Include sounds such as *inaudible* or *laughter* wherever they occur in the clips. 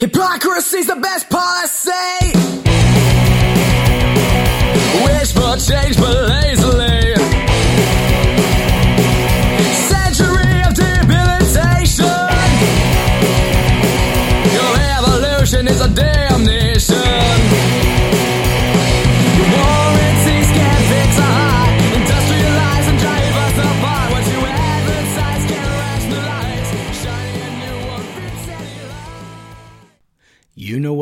Hypocrisy's the best policy. Wish for change, but lazily.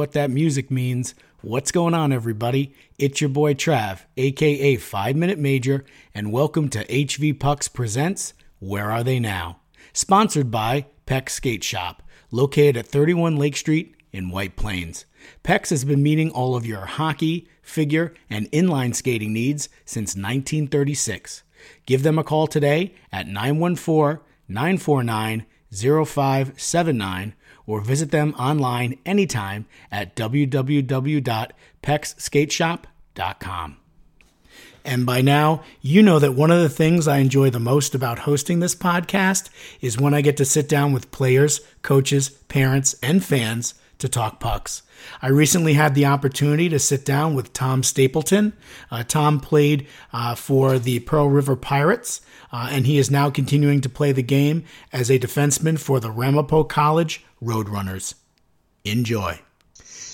What that music means. What's going on, everybody? It's your boy Trav, aka 5 Minute Major, and welcome to HV Pucks Presents Where Are They Now? Sponsored by Peck Skate Shop, located at 31 Lake Street in White Plains. Pex has been meeting all of your hockey, figure, and inline skating needs since 1936. Give them a call today at 914 949 0579 or visit them online anytime at www.pexskateshop.com. And by now, you know that one of the things I enjoy the most about hosting this podcast is when I get to sit down with players, coaches, parents, and fans to talk pucks. I recently had the opportunity to sit down with Tom Stapleton. Uh, Tom played uh, for the Pearl River Pirates, uh, and he is now continuing to play the game as a defenseman for the Ramapo College Roadrunners. Enjoy.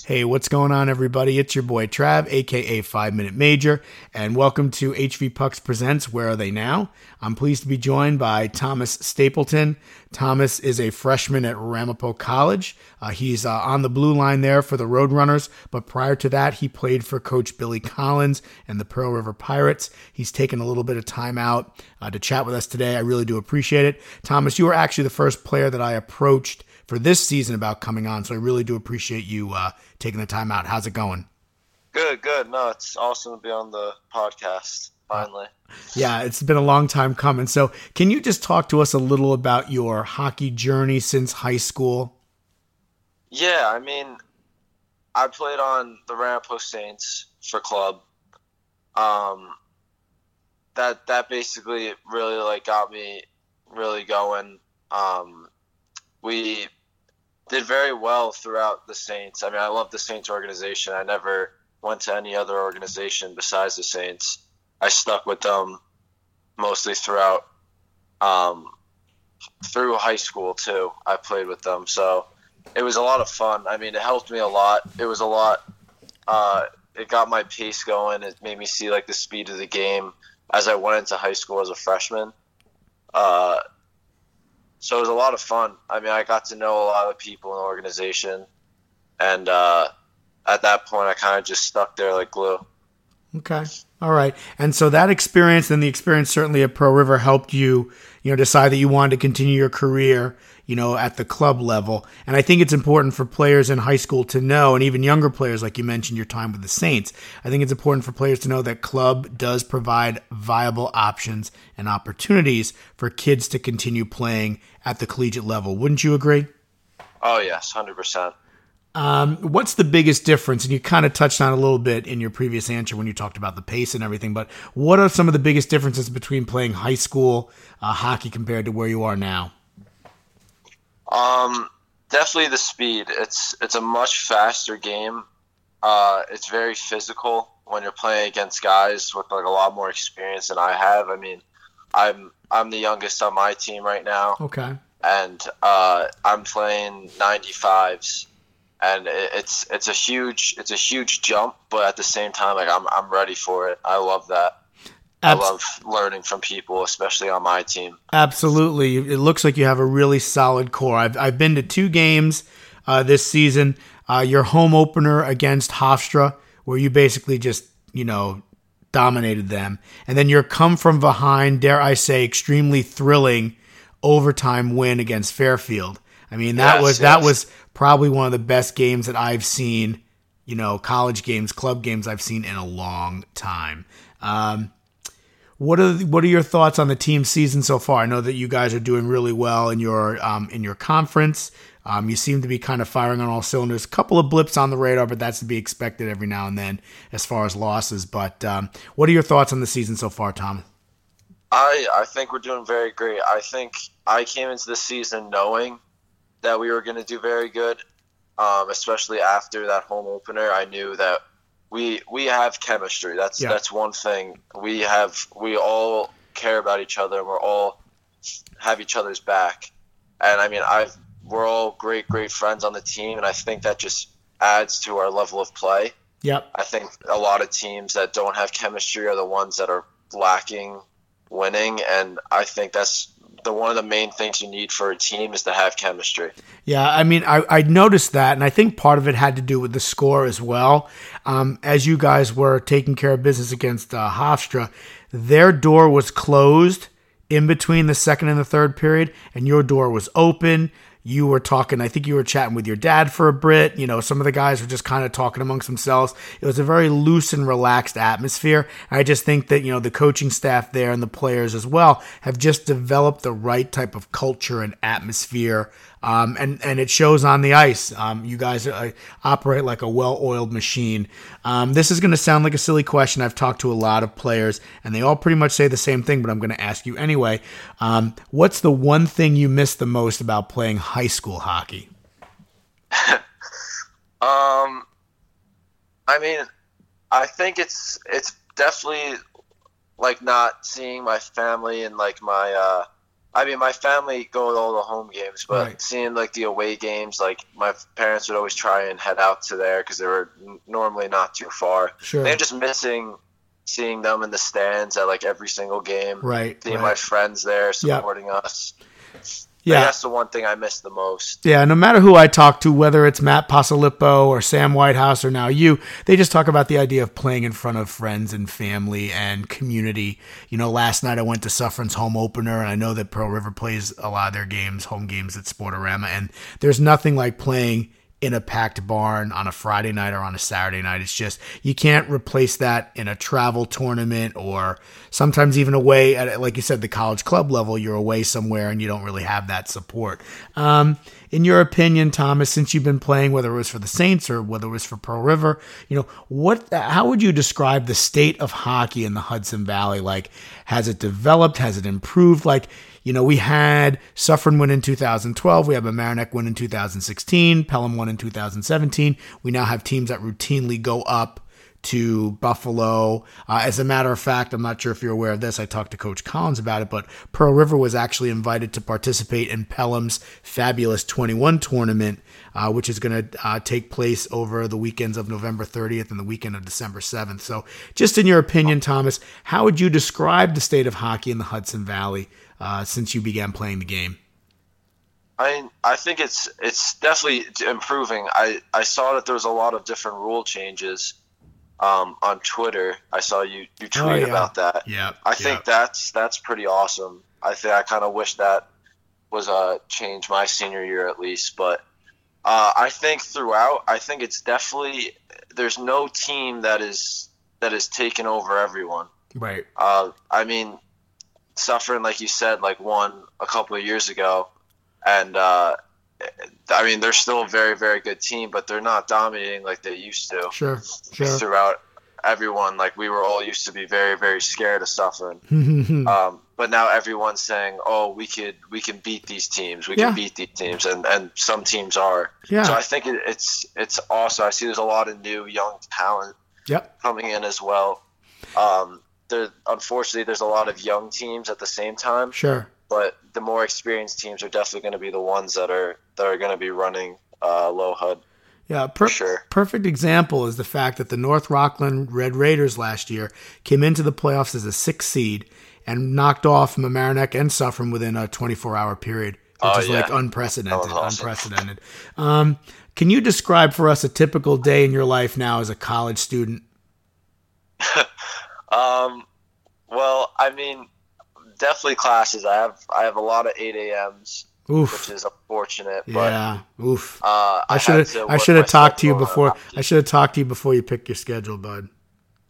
Hey, what's going on, everybody? It's your boy Trav, aka 5 Minute Major, and welcome to HV Pucks Presents Where Are They Now? I'm pleased to be joined by Thomas Stapleton. Thomas is a freshman at Ramapo College. Uh, he's uh, on the blue line there for the Roadrunners, but prior to that, he played for Coach Billy Collins and the Pearl River Pirates. He's taken a little bit of time out uh, to chat with us today. I really do appreciate it. Thomas, you were actually the first player that I approached for this season about coming on. So I really do appreciate you uh, taking the time out. How's it going? Good, good. No, it's awesome to be on the podcast finally. Yeah, it's been a long time coming. So can you just talk to us a little about your hockey journey since high school? Yeah, I mean, I played on the Ramapo Saints for club. Um, that that basically really like got me really going. Um, we did very well throughout the Saints. I mean, I love the Saints organization. I never went to any other organization besides the Saints. I stuck with them mostly throughout um, through high school too. I played with them, so it was a lot of fun. I mean, it helped me a lot. It was a lot. Uh, it got my pace going. It made me see like the speed of the game as I went into high school as a freshman. Uh, so it was a lot of fun. I mean, I got to know a lot of people in the organization, and uh, at that point, I kind of just stuck there like glue. Okay. All right. And so that experience and the experience certainly at Pearl River helped you, you know, decide that you wanted to continue your career, you know, at the club level. And I think it's important for players in high school to know, and even younger players, like you mentioned, your time with the Saints. I think it's important for players to know that club does provide viable options and opportunities for kids to continue playing at the collegiate level. Wouldn't you agree? Oh yes, hundred percent. Um, what's the biggest difference? And you kind of touched on a little bit in your previous answer when you talked about the pace and everything. But what are some of the biggest differences between playing high school uh, hockey compared to where you are now? Um, definitely the speed. It's it's a much faster game. Uh, it's very physical when you're playing against guys with like a lot more experience than I have. I mean, I'm I'm the youngest on my team right now, Okay. and uh, I'm playing 95s, and it's it's a huge it's a huge jump, but at the same time, like I'm I'm ready for it. I love that. I love learning from people, especially on my team. Absolutely. It looks like you have a really solid core. I've, I've been to two games uh, this season. Uh, your home opener against Hofstra, where you basically just, you know, dominated them. And then your come from behind, dare I say, extremely thrilling overtime win against Fairfield. I mean, that Yes, was that was probably one of the best games that I've seen, you know, college games, club games I've seen in a long time. Um, what are what are your thoughts on the team season so far? I know that you guys are doing really well in your um, in your conference. Um, you seem to be kind of firing on all cylinders. A couple of blips on the radar, but that's to be expected every now and then as far as losses. But um, what are your thoughts on the season so far, Tom? I I think we're doing very great. I think I came into the season knowing that we were going to do very good. um, especially after that home opener. I knew that we we have chemistry. That's Yeah. that's one thing. We have we all care about each other and we're all have each other's back. And I mean, I've we're all great great friends on the team, and I think that just adds to our level of play. Yep. I think a lot of teams that don't have chemistry are the ones that are lacking winning, and I think that's the one of the main things you need for a team is to have chemistry. Yeah, I mean, I, I noticed that, and I think part of it had to do with the score as well. Um, as you guys were taking care of business against uh, Hofstra, their door was closed in between the second and the third period, and your door was open. You were talking, I think you were chatting with your dad for a bit. You know, some of the guys were just kind of talking amongst themselves. It was a very loose and relaxed atmosphere. I just think that, you know, the coaching staff there and the players as well have just developed the right type of culture and atmosphere um, and and it shows on the ice. Um, you guys uh, operate like a well-oiled machine. Um, this is going to sound like a silly question. I've talked to a lot of players, and they all pretty much say the same thing. But I'm going to ask you anyway. Um, what's the one thing you miss the most about playing high school hockey? *laughs* Um, I mean, I think it's it's definitely like not seeing my family and like my uh I mean my family go to all the home games but Right. seeing like the away games like my parents would always try and head out to there because they were n- normally not too far Sure. they're just missing seeing them in the stands at like every single game Right. seeing right. my friends there Yep. supporting us Yeah. that's the one thing I miss the most Yeah, no matter who I talk to, whether it's Matt Pasalippo or Sam Whitehouse or now you, they just talk about the idea of playing in front of friends and family and community. You know, last night I went to Suffern's home opener, and I know that Pearl River plays a lot of their games, home games at Sportorama, and there's nothing like playing in a packed barn on a Friday night or on a Saturday night. It's just you can't replace that in a travel tournament or sometimes even away at like you said the college club level. You're away somewhere and you don't really have that support. Um, in your opinion, Thomas, since you've been playing, whether it was for the Saints or whether it was for Pearl River, you know what? How would you describe the state of hockey in the Hudson Valley? Like, has it developed? Has it improved? Like, you know, we had Suffern win in 2012. We have Mamaroneck win in 2016. Pelham won in 2017. We now have teams that routinely go up to Buffalo. Uh, as a matter of fact, I'm not sure if you're aware of this. I talked to Coach Collins about it, but Pearl River was actually invited to participate in Pelham's Fabulous 21 tournament, uh, which is going to uh, take place over the weekends of November 30th and the weekend of December 7th. So, just in your opinion, Thomas, how would you describe the state of hockey in the Hudson Valley uh, since you began playing the game? I I think it's it's definitely improving. I, I saw that there was a lot of different rule changes um, on Twitter. I saw you you tweet Oh, yeah. about that. Yeah, I think that's that's pretty awesome. I think I kind of wish that was a change my senior year at least, but uh, I think throughout, I think it's definitely there's no team that is that is taken over everyone. right. Uh, I mean, Suffern like you said, like won a couple of years ago, and uh, I mean they're still a very very good team, but they're not dominating like they used to Sure, sure. throughout everyone. Like we were all used to be very very scared of Suffern, *laughs* um, but now everyone's saying, "Oh, we could we can beat these teams. We Yeah. can beat these teams," and and some teams are. Yeah. So I think it, it's it's awesome. I see there's a lot of new young talent Yep. coming in as well. Um, there, unfortunately, there's a lot of young teams at the same time, Sure. But the more experienced teams are definitely going to be the ones that are that are going to be running uh, low HUD. Yeah, per- Sure. perfect example is the fact that the North Rockland Red Raiders last year came into the playoffs as a six seed and knocked off Mamaroneck and Suffern within a 24 hour period, which Oh, is yeah. like unprecedented. Awesome. Unprecedented. Um, can you describe for us a typical day in your life now as a college student? *laughs* Um, well, I mean, definitely classes. I have I have a lot of eight a.m.s, which is unfortunate. But Yeah. Oof. uh, I should have I should have talked to you before. I should have talked to you before you pick your schedule, bud.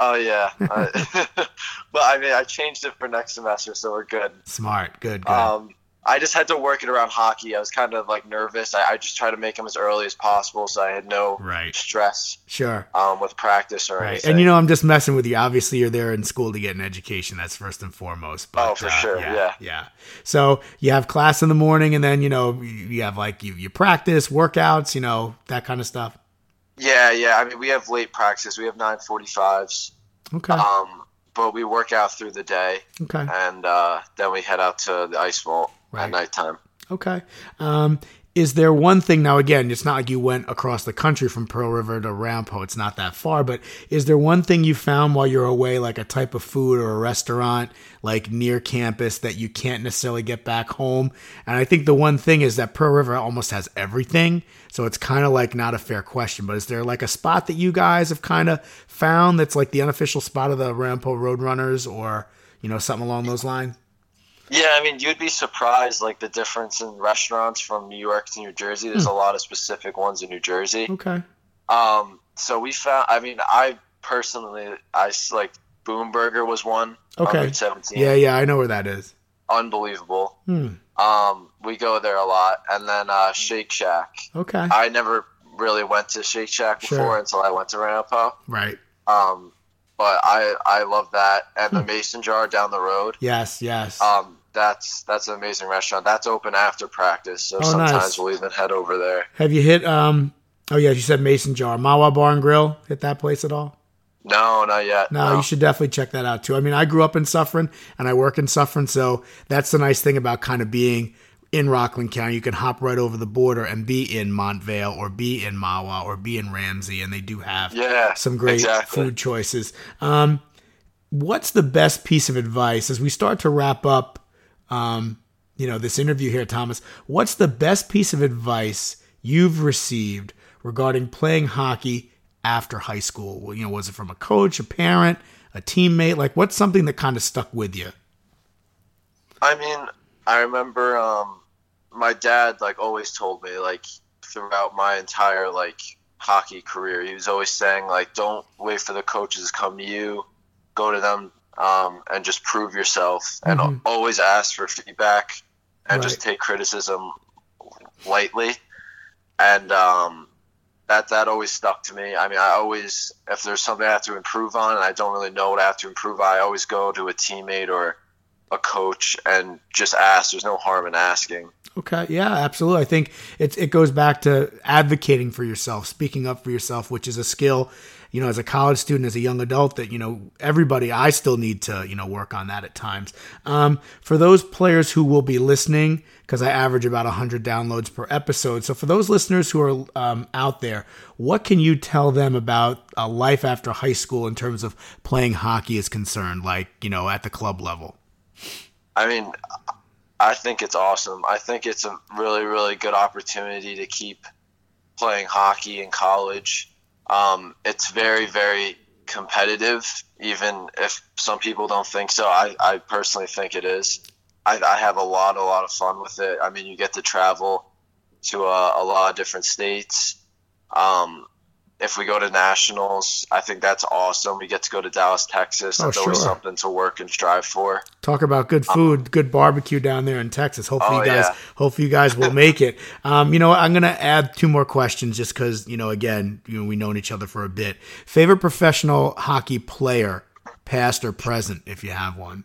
Oh yeah, I- *laughs* but I mean, I changed it for next semester, so we're good. Smart. Good. Good. Um, I just had to work it around hockey. I was kind of like nervous. I, I just tried to make them as early as possible, so I had no Right. stress Sure. um, with practice or Right. anything. And you know, I'm just messing with you. Obviously, you're there in school to get an education. That's first and foremost. But, Oh, for uh, sure, Yeah, yeah. Yeah. So you have class in the morning, and then you know you you have like you you practice workouts, you know that kind of stuff. yeah, yeah. I mean, we have late practice. We have nine forty-fives. Okay. Um, but we work out through the day, okay. and uh, then we head out to the ice vault Right. at nighttime. Okay. Um, is there one thing now? Again, it's not like you went across the country from Pearl River to Ramapo. It's not that far. But is there one thing you found while you're away, like a type of food or a restaurant, like near campus, that you can't necessarily get back home? And I think the one thing is that Pearl River almost has everything, so it's kind of like not a fair question. But is there like a spot that you guys have kind of found that's like the unofficial spot of the Ramapo Roadrunners, or you know something along those lines? Yeah, I mean, you'd be surprised, like the difference in restaurants from New York to New Jersey. There's Hmm. a lot of specific ones in New Jersey. Okay. Um, so we found. I mean, I personally, I like Boom Burger was one. on Okay. Route 17. Yeah, yeah, I know where that is. unbelievable. Hmm. Um, we go there a lot, and then uh, Shake Shack. Okay. I never really went to Shake Shack before Sure. until I went to Ramapo. Right. Um, but I I love that, and Hmm. the Mason Jar down the road. Yes, yes. Um, that's that's an amazing restaurant. That's open after practice, so Oh, sometimes nice. we'll even head over there. Have you hit um oh yeah, you said Mason Jar. Mahwah Bar and Grill. Hit that place at all? No, not yet. No, you should definitely check that out too. I mean, I grew up in Suffern and I work in Suffern, so that's the nice thing about kind of being in Rockland County. You can hop right over the border and be in Montvale or be in Mahwah or be in Ramsey, and they do have Yeah, some great exactly. food choices. Um, what's the best piece of advice as we start to wrap up? Um, you know this interview here, Thomas. What's the best piece of advice you've received regarding playing hockey after high school? Well, You know, was it from a coach, a parent, a teammate? Like, what's something that kind of stuck with you? I mean, I remember um, my dad like always told me like throughout my entire like hockey career, he was always saying like, don't wait for the coaches to come to you, go to them um, and just prove yourself, and Mhm. always ask for feedback and Right. just take criticism lightly, and um, that that always stuck to me. I mean, I always if there's something I have to improve on and I don't really know what I have to improve on, I always go to a teammate or a coach and just ask. There's no harm in asking. Okay, yeah, absolutely. I think it it goes back to advocating for yourself, speaking up for yourself, which is a skill, you know, as a college student, as a young adult, that you know everybody. I still need to you know work on that at times. Um, for those players who will be listening, because I average about hundred downloads per episode. So for those listeners who are um, out there, what can you tell them about a life after high school in terms of playing hockey is concerned, like you know at the club level? I mean, I think it's awesome. I think it's a really, really good opportunity to keep playing hockey in college. Um, it's very, very competitive, even if some people don't think so. I, I personally think it is. I, I have a lot, a lot of fun with it. I mean, you get to travel to a, a lot of different states. Um, if we go to nationals, I think that's awesome. We get to go to Dallas, Texas. Oh, That's always sure. something to work and strive for. Talk about good food, good barbecue down there in Texas. Hopefully, Oh, you guys, yeah. *laughs* hopefully you guys will make it. Um, you know. I'm gonna add two more questions just because you know, again, you know, we known each other for a bit. Favorite professional hockey player, past or present, if you have one.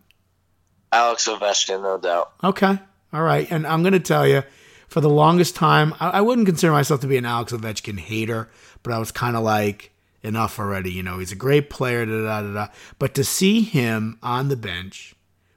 Alex Ovechkin, no doubt. Okay, all right. And I'm gonna tell you, for the longest time, I, I wouldn't consider myself to be an Alex Ovechkin hater, but I was kind of like enough already. You know, he's a great player. Da, da, da, da. But to see him on the bench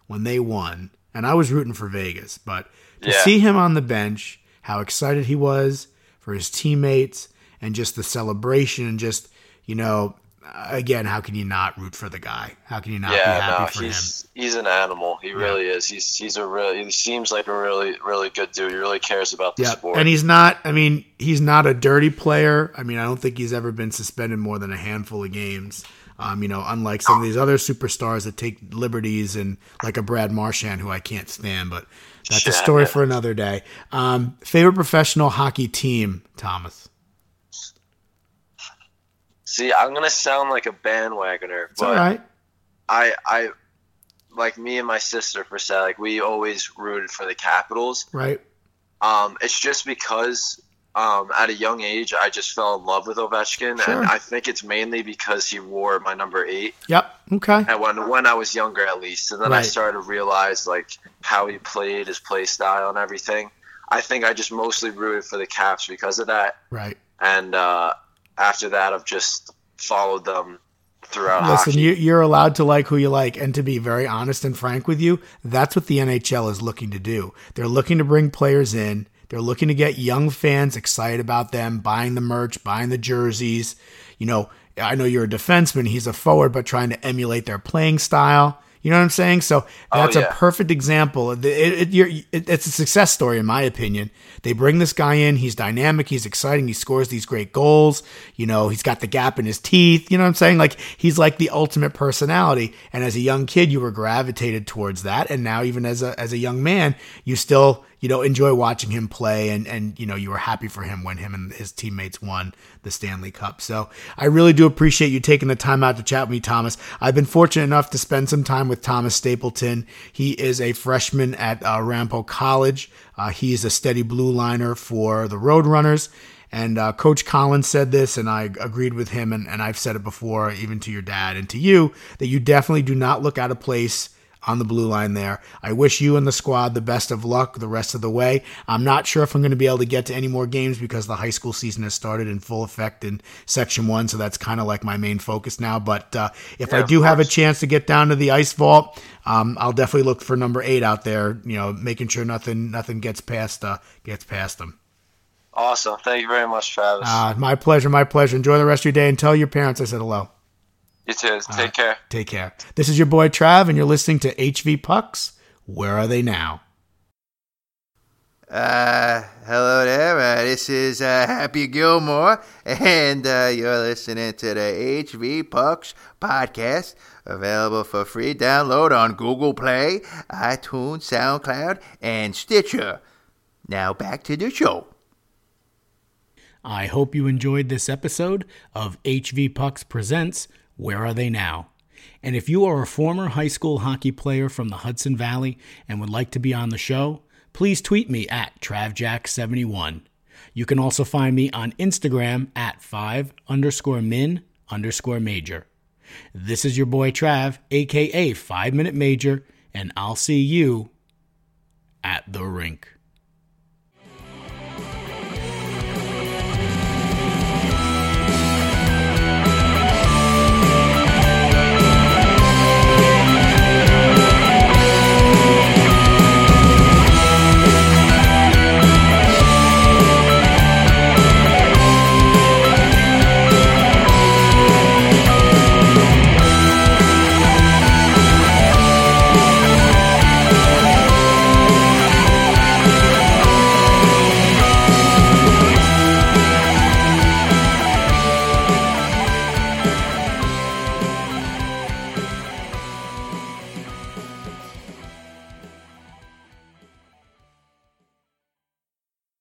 when they won, and I was rooting for Vegas, but to Yeah. see him on the bench, how excited he was for his teammates, and just the celebration, and just you know, again, how can you not root for the guy? How can you not be happy no, for him? he's he's an animal. He really is. He's he's a really he seems like a really really good dude. He really cares about the Yeah, sport. and he's not. I mean, he's not a dirty player. I mean, I don't think he's ever been suspended more than a handful of games. Um, you know, unlike some of these other superstars that take liberties and like a Brad Marchand, who I can't stand, but that's a story for another day. Um, favorite professional hockey team, Thomas. See, I'm gonna sound like a bandwagoner, It's but all right. I I like me and my sister for se, like we always rooted for the Capitals. Right. Um, it's just because um, at a young age I just fell in love with Ovechkin, Sure. and I think it's mainly because he wore my number eight. Yep. Okay. And when when I was younger, at least, and then I started to realize like how he played, his play style, and everything. I think I just mostly rooted for the Caps because of that, Right. and uh, after that, I've just followed them throughout Listen, hockey. you, you're allowed to like who you like, and to be very honest and frank with you, that's what the NHL is looking to do. They're looking to bring players in. They're looking to get young fans excited about them, buying the merch, buying the jerseys. You know, I know you're a defenseman; he's a forward, but trying to emulate their playing style. You know what I'm saying? So oh, that's a yeah. perfect example. It, it, it- it's a success story, in my opinion. They bring this guy in. He's dynamic. He's exciting. He scores these great goals. You know, he's got the gap in his teeth. You know what I'm saying? Like he's like the ultimate personality. And as a young kid, you were gravitated towards that. And now, even as a as a young man, you still you know enjoy watching him play. And and you know you were happy for him when him and his teammates won the Stanley Cup. So I really do appreciate you taking the time out to chat with me, Thomas. I've been fortunate enough to spend some time with Thomas Stapleton. He is a freshman at uh, Ramapo College. Uh, he is a steady blue liner for the Roadrunners. And uh, Coach Collins said this, and I agreed with him, and, and I've said it before, even to your dad and to you, that you definitely do not look out of place on the blue line there. I wish you and the squad the best of luck the rest of the way. I'm not sure if I'm going to be able to get to any more games because the high school season has started in full effect in Section 1, so that's kind of like my main focus now. But uh, if Yeah, I do have a chance to get down to the ice vault, um, I'll definitely look for number eight out there. You know, making sure nothing nothing gets past uh, gets past them. Awesome. Thank you very much, Travis. Uh, my pleasure, my pleasure. Enjoy the rest of your day and tell your parents I said hello. You too. Take care. Take care. This is your boy Trav, and you're listening to HV Pucks. Where are they now? Uh, hello there. Uh, this is uh, Happy Gilmore, and uh, you're listening to the HV Pucks podcast, available for free download on Google Play, iTunes, SoundCloud, and Stitcher. Now back to the show. I hope you enjoyed this episode of HV Pucks Presents Where Are They Now? And if you are a former high school hockey player from the Hudson Valley and would like to be on the show, please tweet me at TravJack71. You can also find me on Instagram at 5 underscore min underscore major. This is your boy Trav, aka 5 Minute Major, and I'll see you at the rink.